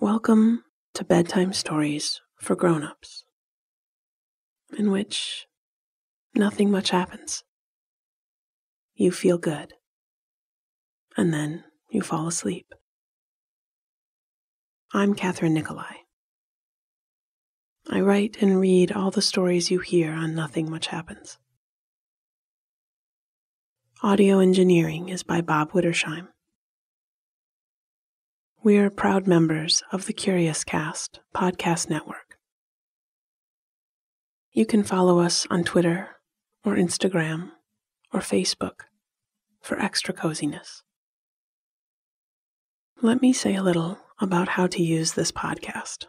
Welcome to Bedtime Stories for Grown-ups, in which nothing much happens. You feel good, and then you fall asleep. I'm Kathryn Nicolai. I write and read all the stories you hear on Nothing Much Happens. Audio engineering is by Bob Wittersheim. We are proud members of the Curious Cast podcast network. You can follow us on Twitter or Instagram or Facebook for extra coziness. Let me say a little about how to use this podcast.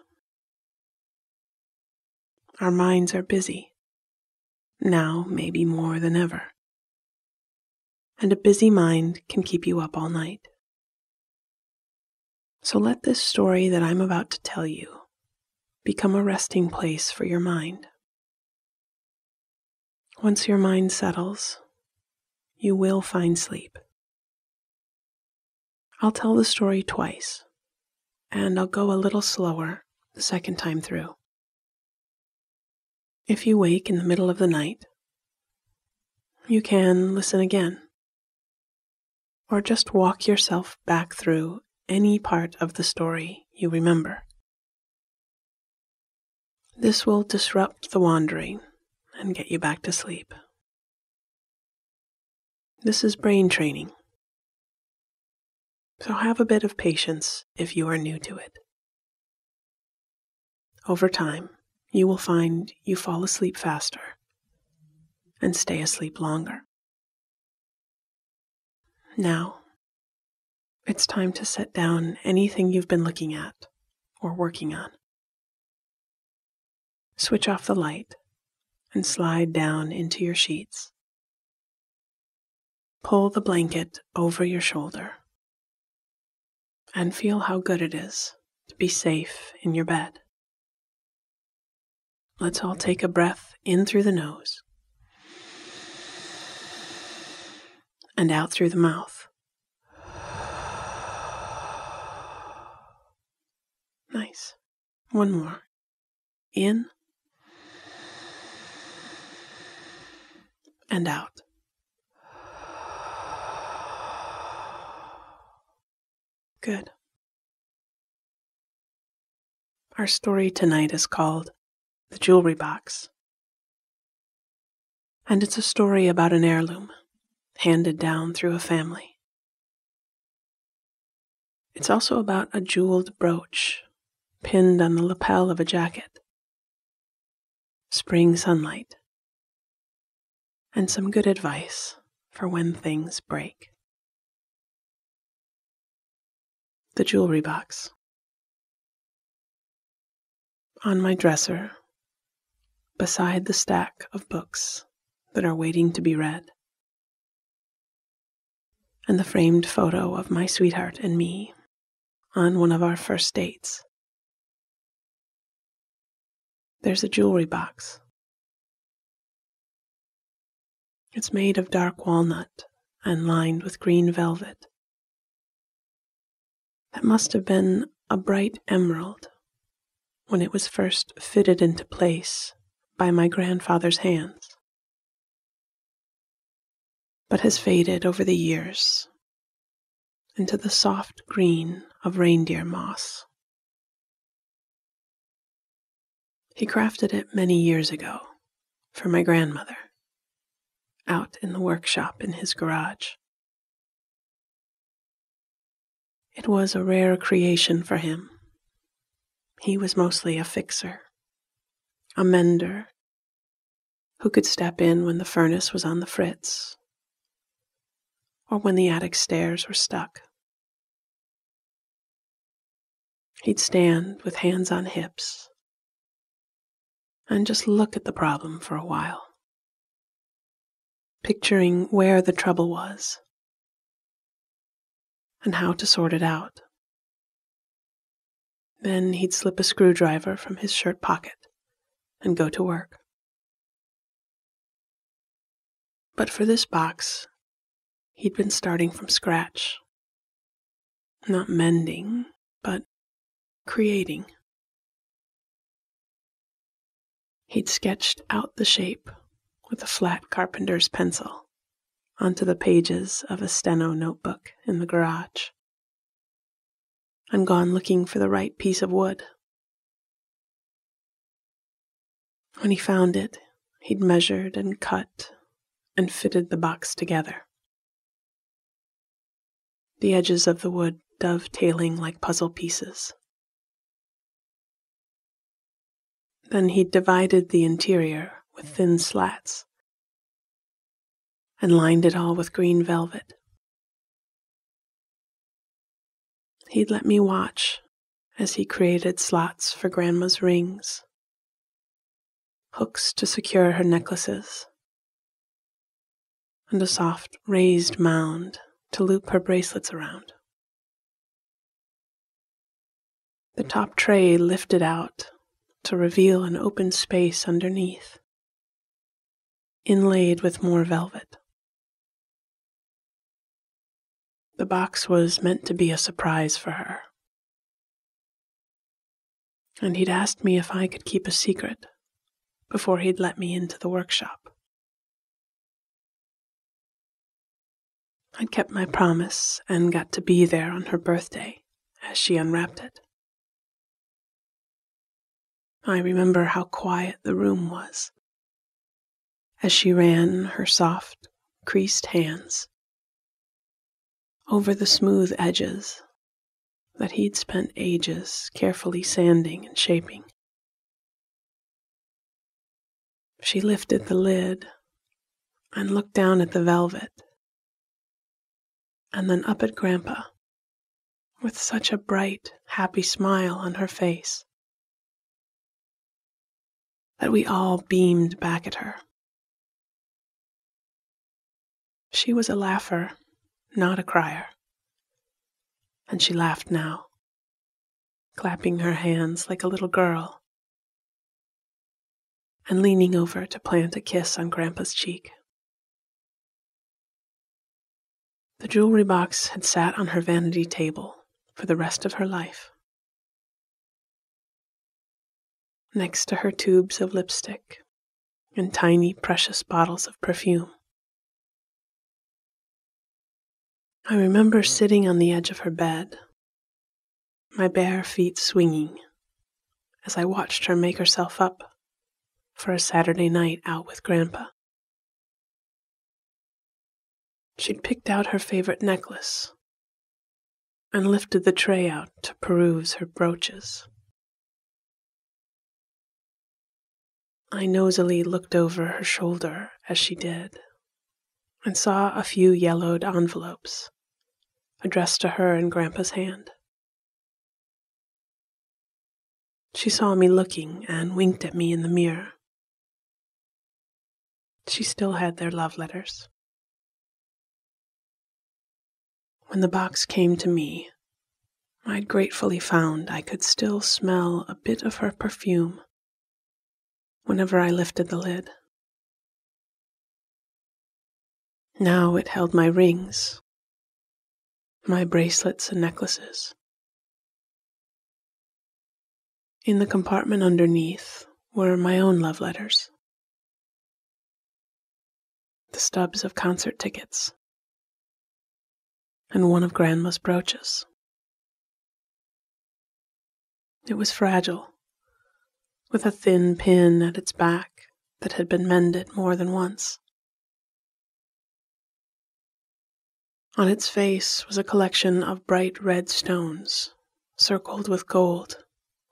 Our minds are busy, now maybe more than ever. And a busy mind can keep you up all night. So let this story that I'm about to tell you become a resting place for your mind. Once your mind settles, you will find sleep. I'll tell the story twice, and I'll go a little slower the second time through. If you wake in the middle of the night, you can listen again, or just walk yourself back through any part of the story you remember. This will disrupt the wandering and get you back to sleep. This is brain training. So have a bit of patience if you are new to it. Over time, you will find you fall asleep faster and stay asleep longer. Now, it's time to set down anything you've been looking at or working on. Switch off the light and slide down into your sheets. Pull the blanket over your shoulder and feel how good it is to be safe in your bed. Let's all take a breath in through the nose and out through the mouth. Nice. One more. In and out. Good. Our story tonight is called The Jewelry Box. And it's a story about an heirloom handed down through a family. It's also about a jeweled brooch pinned on the lapel of a jacket, spring sunlight, and some good advice for when things break. The jewelry box. On my dresser, beside the stack of books that are waiting to be read, and the framed photo of my sweetheart and me on one of our first dates. There's a jewelry box. It's made of dark walnut and lined with green velvet. That must have been a bright emerald when it was first fitted into place by my grandfather's hands, but has faded over the years into the soft green of reindeer moss. He crafted it many years ago for my grandmother out in the workshop in his garage. It was a rare creation for him. He was mostly a fixer, a mender who could step in when the furnace was on the fritz or when the attic stairs were stuck. He'd stand with hands on hips and just look at the problem for a while, picturing where the trouble was and how to sort it out. Then he'd slip a screwdriver from his shirt pocket and go to work. But for this box, he'd been starting from scratch. Not mending, but creating. He'd sketched out the shape with a flat carpenter's pencil onto the pages of a steno notebook in the garage and gone looking for the right piece of wood. When he found it, he'd measured and cut and fitted the box together. The edges of the wood dovetailing like puzzle pieces. Then he'd divided the interior with thin slats and lined it all with green velvet. He'd let me watch as he created slots for Grandma's rings, hooks to secure her necklaces, and a soft raised mound to loop her bracelets around. The top tray lifted out to reveal an open space underneath, inlaid with more velvet. The box was meant to be a surprise for her. And he'd asked me if I could keep a secret before he'd let me into the workshop. I'd kept my promise and got to be there on her birthday as she unwrapped it. I remember how quiet the room was as she ran her soft, creased hands over the smooth edges that he'd spent ages carefully sanding and shaping. She lifted the lid and looked down at the velvet, and then up at Grandpa with such a bright, happy smile on her face that we all beamed back at her. She was a laugher not a crier. And she laughed now, clapping her hands like a little girl and leaning over to plant a kiss on Grandpa's cheek. The jewelry box had sat on her vanity table for the rest of her life. Next to her tubes of lipstick and tiny precious bottles of perfume. I remember sitting on the edge of her bed, my bare feet swinging as I watched her make herself up for a Saturday night out with Grandpa. She'd picked out her favorite necklace and lifted the tray out to peruse her brooches. I nosily looked over her shoulder as she did and saw a few yellowed envelopes addressed to her in Grandpa's hand. She saw me looking and winked at me in the mirror. She still had their love letters. When the box came to me, I'd gratefully found I could still smell a bit of her perfume whenever I lifted the lid. Now it held my rings my bracelets and necklaces. In the compartment underneath were my own love letters, the stubs of concert tickets, and one of Grandma's brooches. It was fragile, with a thin pin at its back that had been mended more than once. On its face was a collection of bright red stones, circled with gold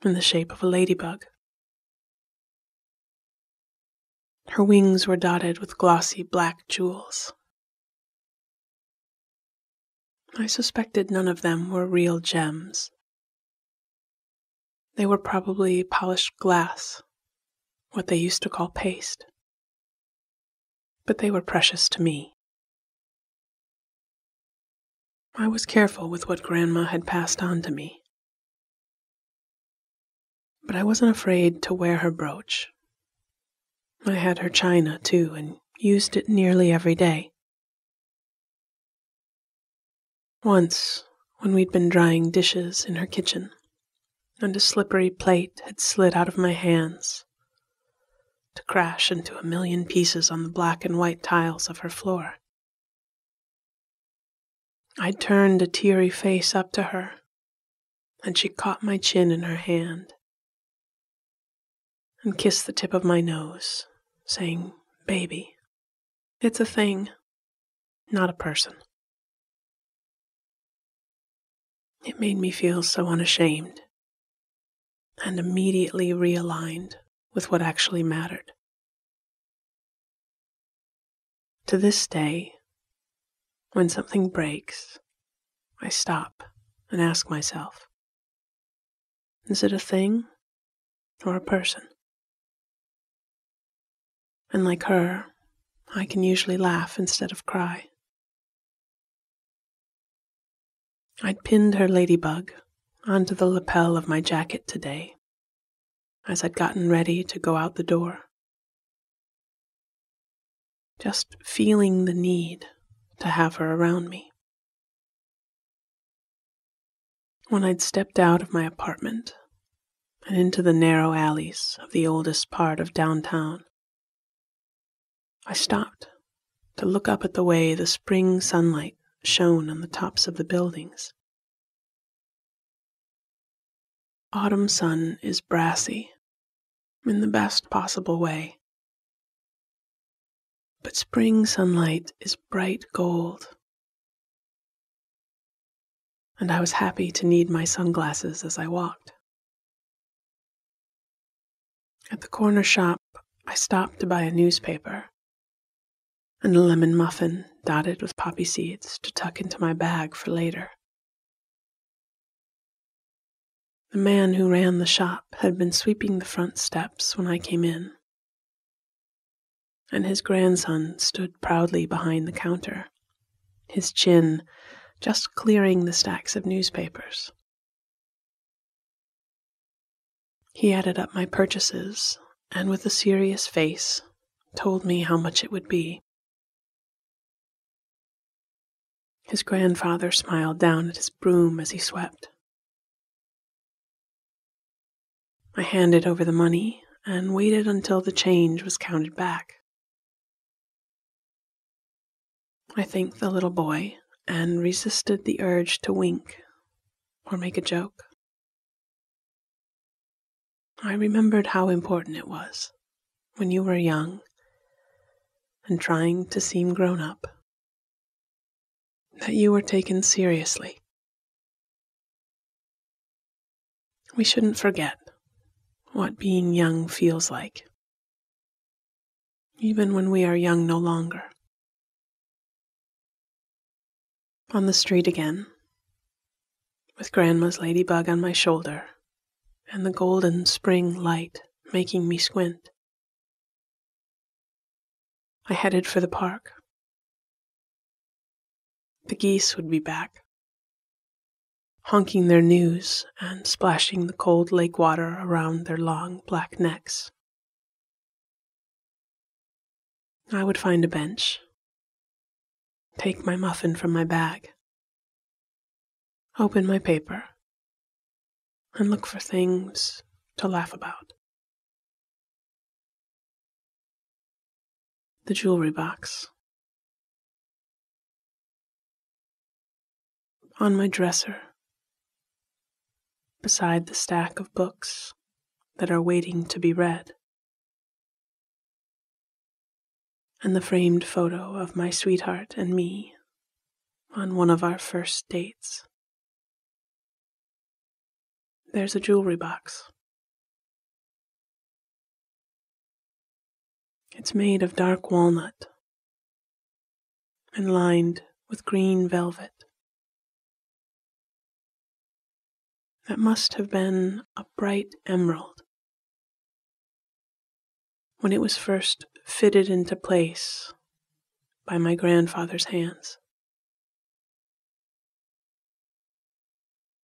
in the shape of a ladybug. Her wings were dotted with glossy black jewels. I suspected none of them were real gems. They were probably polished glass, what they used to call paste. But they were precious to me. I was careful with what Grandma had passed on to me. But I wasn't afraid to wear her brooch. I had her china, too, and used it nearly every day. Once, when we'd been drying dishes in her kitchen, and a slippery plate had slid out of my hands to crash into a million pieces on the black and white tiles of her floor. I turned a teary face up to her, and she caught my chin in her hand and kissed the tip of my nose, saying, Baby, it's a thing, not a person. It made me feel so unashamed and immediately realigned with what actually mattered. To this day, when something breaks, I stop and ask myself is it a thing or a person? And like her, I can usually laugh instead of cry. I'd pinned her ladybug onto the lapel of my jacket today as I'd gotten ready to go out the door. Just feeling the need to have her around me. When I'd stepped out of my apartment and into the narrow alleys of the oldest part of downtown, I stopped to look up at the way the spring sunlight shone on the tops of the buildings. Autumn sun is brassy in the best possible way. But spring sunlight is bright gold. And I was happy to need my sunglasses as I walked. At the corner shop, I stopped to buy a newspaper and a lemon muffin dotted with poppy seeds to tuck into my bag for later. The man who ran the shop had been sweeping the front steps when I came in, and his grandson stood proudly behind the counter, his chin just clearing the stacks of newspapers. He added up my purchases and, with a serious face, told me how much it would be. His grandfather smiled down at his broom as he swept. I handed over the money and waited until the change was counted back. I thanked the little boy and resisted the urge to wink or make a joke. I remembered how important it was when you were young and trying to seem grown up that you were taken seriously. We shouldn't forget what being young feels like, even when we are young no longer. On the street again, with Grandma's ladybug on my shoulder and the golden spring light making me squint. I headed for the park. The geese would be back honking their news and splashing the cold lake water around their long black necks. I would find a bench, take my muffin from my bag, open my paper, and look for things to laugh about. The jewelry box. On my dresser beside the stack of books that are waiting to be read, and the framed photo of my sweetheart and me on one of our first dates. There's a jewelry box. It's made of dark walnut and lined with green velvet. That must have been a bright emerald. When it was first fitted into place by my grandfather's hands,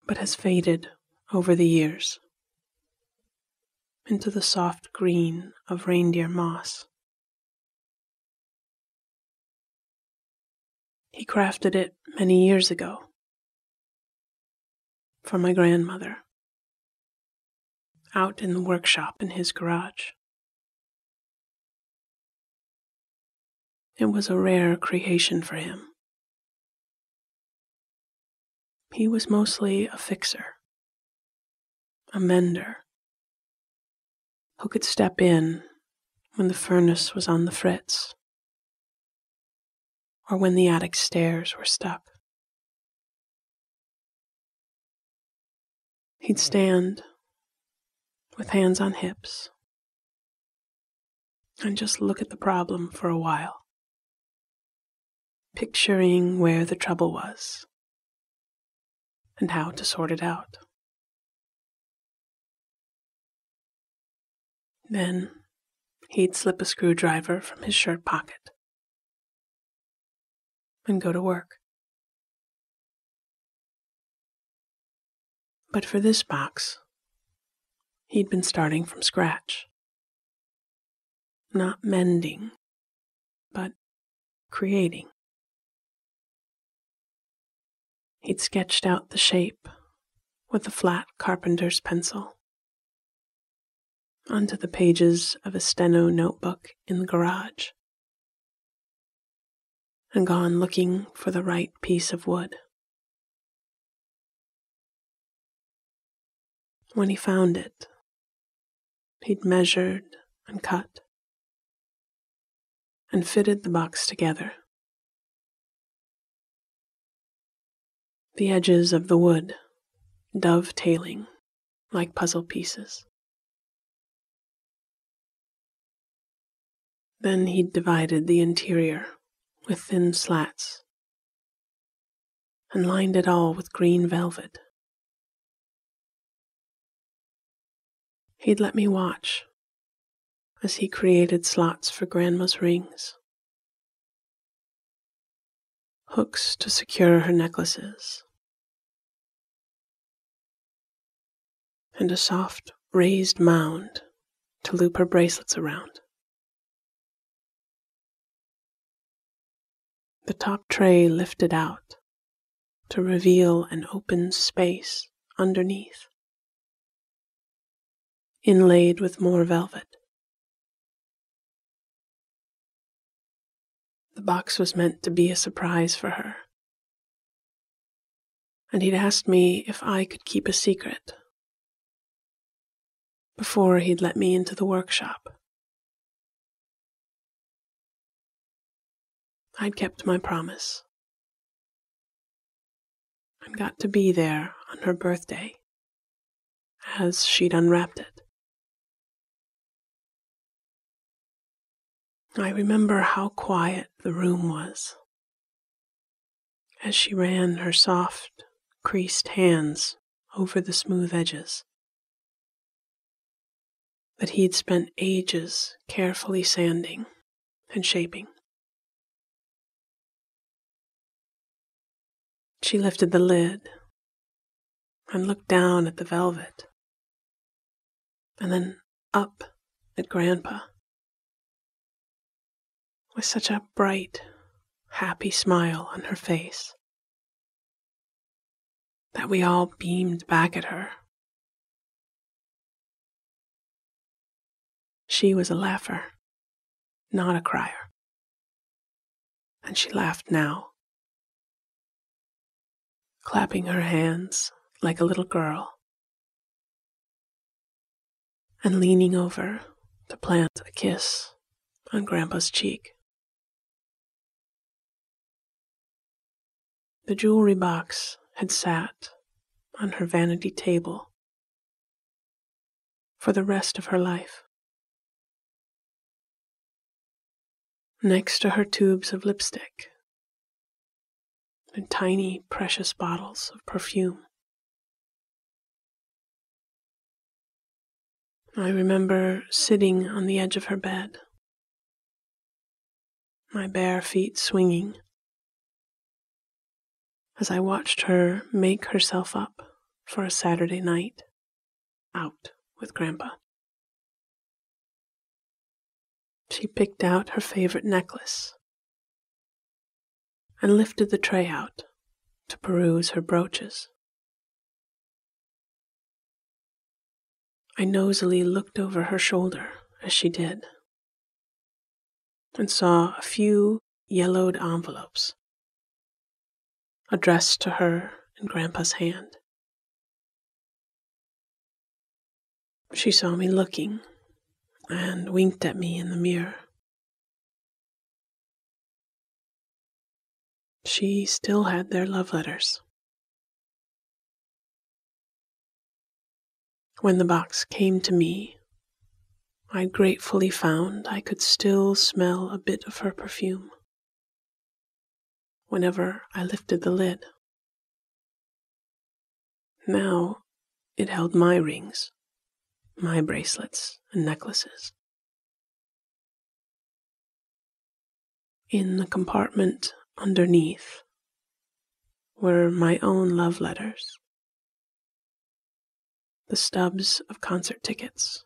but has faded over the years into the soft green of reindeer moss. He crafted it many years ago for my grandmother. out in the workshop in his garage. It was a rare creation for him. He was mostly a fixer, a mender, who could step in when the furnace was on the fritz or when the attic stairs were stuck. He'd stand with hands on hips and just look at the problem for a while, picturing where the trouble was and how to sort it out. Then he'd slip a screwdriver from his shirt pocket and go to work. But for this box, he'd been starting from scratch. Not mending, but creating. He'd sketched out the shape with a flat carpenter's pencil onto the pages of a steno notebook in the garage and gone looking for the right piece of wood. When he found it, he'd measured and cut and fitted the box together. The edges of the wood dovetailing like puzzle pieces. Then he'd divided the interior with thin slats and lined it all with green velvet. He'd let me watch as he created slots for Grandma's rings, hooks to secure her necklaces, and a soft raised mound to loop her bracelets around. the top tray lifted out to reveal an open space underneath, inlaid with more velvet. The box was meant to be a surprise for her, and he'd asked me if I could keep a secret before he'd let me into the workshop. I'd kept my promise and got to be there on her birthday as she'd unwrapped it. I remember how quiet the room was. As she ran her soft, creased hands over the smooth edges. That he'd spent ages carefully sanding and shaping. She lifted the lid and looked down at the velvet, and then up at Grandpa with such a bright, happy smile on her face that we all beamed back at her. She was a laugher, not a crier, and she laughed now clapping her hands like a little girl, and leaning over to plant a kiss on Grandpa's cheek. The jewelry box had sat on her vanity table for the rest of her life. Next to her tubes of lipstick and tiny, precious bottles of perfume. I remember sitting on the edge of her bed, my bare feet swinging, as I watched her make herself up for a Saturday night out with Grandpa. She picked out her favorite necklace and lifted the tray out to peruse her brooches. I nosily looked over her shoulder as she did and saw a few yellowed envelopes addressed to her in Grandpa's hand. She saw me looking and winked at me in the mirror. She still had their love letters. When the box came to me, I gratefully found I could still smell a bit of her perfume whenever I lifted the lid. Now it held my rings, my bracelets and necklaces. In the compartment underneath were my own love letters, the stubs of concert tickets,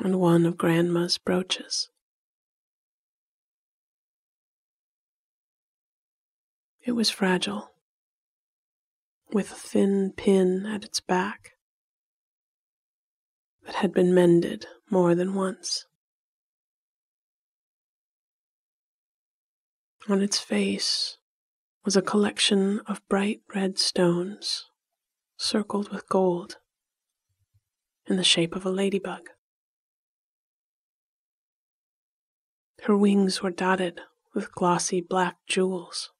and one of Grandma's brooches. It was fragile, with a thin pin at its back that had been mended more than once. On its face was a collection of bright red stones circled with gold in the shape of a ladybug. Her wings were dotted with glossy black jewels.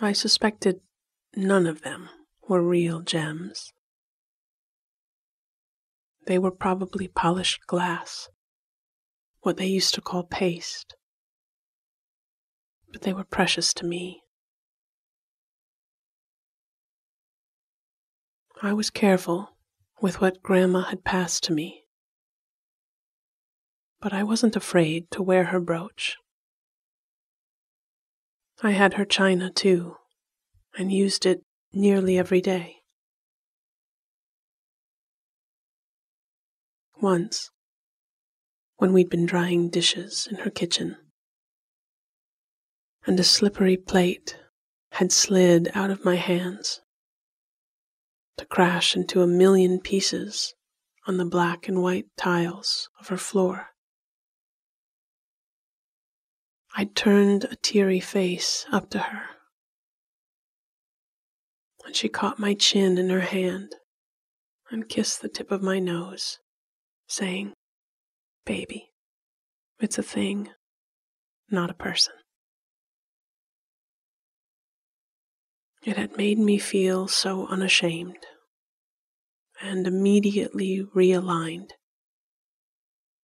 I suspected none of them were real gems. They were probably polished glass, what they used to call paste. But they were precious to me. I was careful with what Grandma had passed to me, but I wasn't afraid to wear her brooch. I had her china too, and used it nearly every day. Once, when we'd been drying dishes in her kitchen, and a slippery plate had slid out of my hands to crash into a million pieces on the black and white tiles of her floor. I turned a teary face up to her, and she caught my chin in her hand and kissed the tip of my nose, saying, Baby, it's a thing, not a person. It had made me feel so unashamed and immediately realigned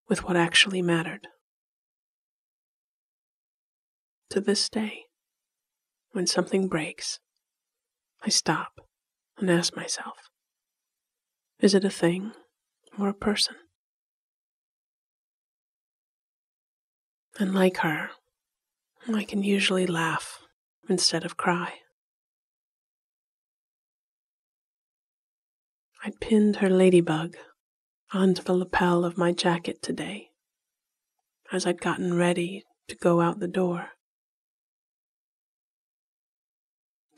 with what actually mattered to this day, when something breaks, I stop and ask myself is it a thing or a person? And like her, I can usually laugh instead of cry. I pinned her ladybug onto the lapel of my jacket today as I'd gotten ready to go out the door.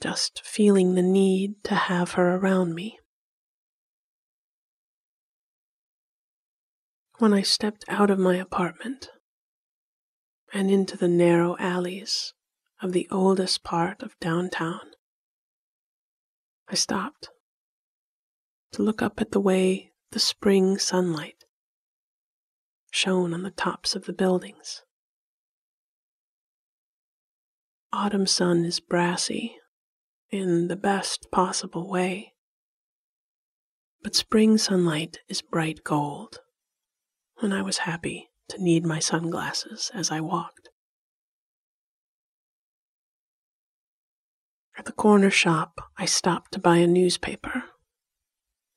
Just feeling the need to have her around me. When I stepped out of my apartment and into the narrow alleys of the oldest part of downtown, I stopped to look up at the way the spring sunlight shone on the tops of the buildings. Autumn sun is brassy in the best possible way. But spring sunlight is bright gold, and I was happy to need my sunglasses as I walked. At the corner shop, I stopped to buy a newspaper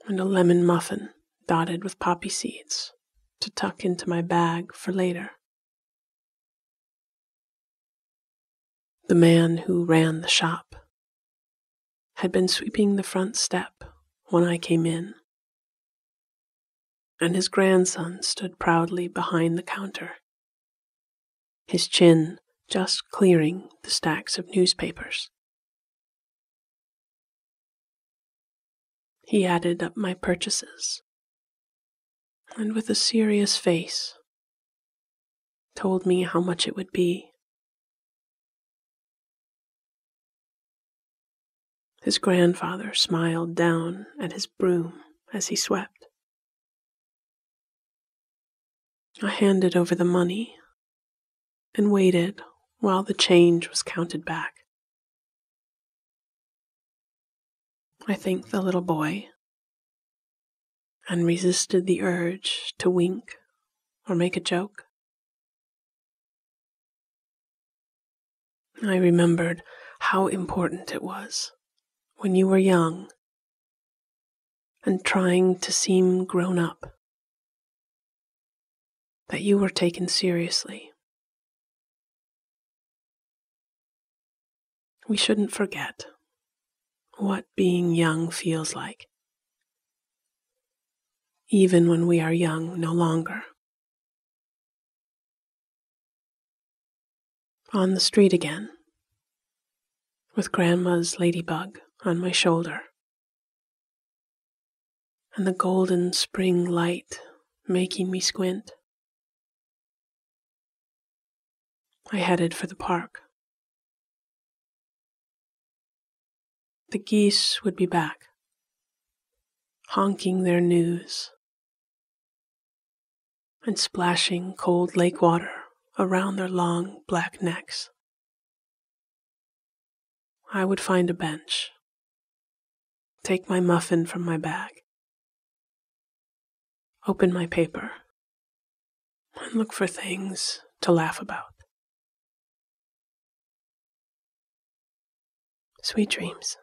and a lemon muffin dotted with poppy seeds to tuck into my bag for later. The man who ran the shop had been sweeping the front step when I came in, and his grandson stood proudly behind the counter, his chin just clearing the stacks of newspapers. He added up my purchases and with a serious face told me how much it would be. His grandfather smiled down at his broom as he swept. I handed over the money and waited while the change was counted back. I thanked the little boy and resisted the urge to wink or make a joke. I remembered how important it was when you were young and trying to seem grown up that you were taken seriously. We shouldn't forget what being young feels like, even when we are young no longer. On the street again, with Grandma's ladybug on my shoulder, and the golden spring light making me squint. I headed for the park. The geese would be back, honking their news and splashing cold lake water around their long black necks. I would find a bench, take my muffin from my bag, open my paper, and look for things to laugh about. Sweet dreams.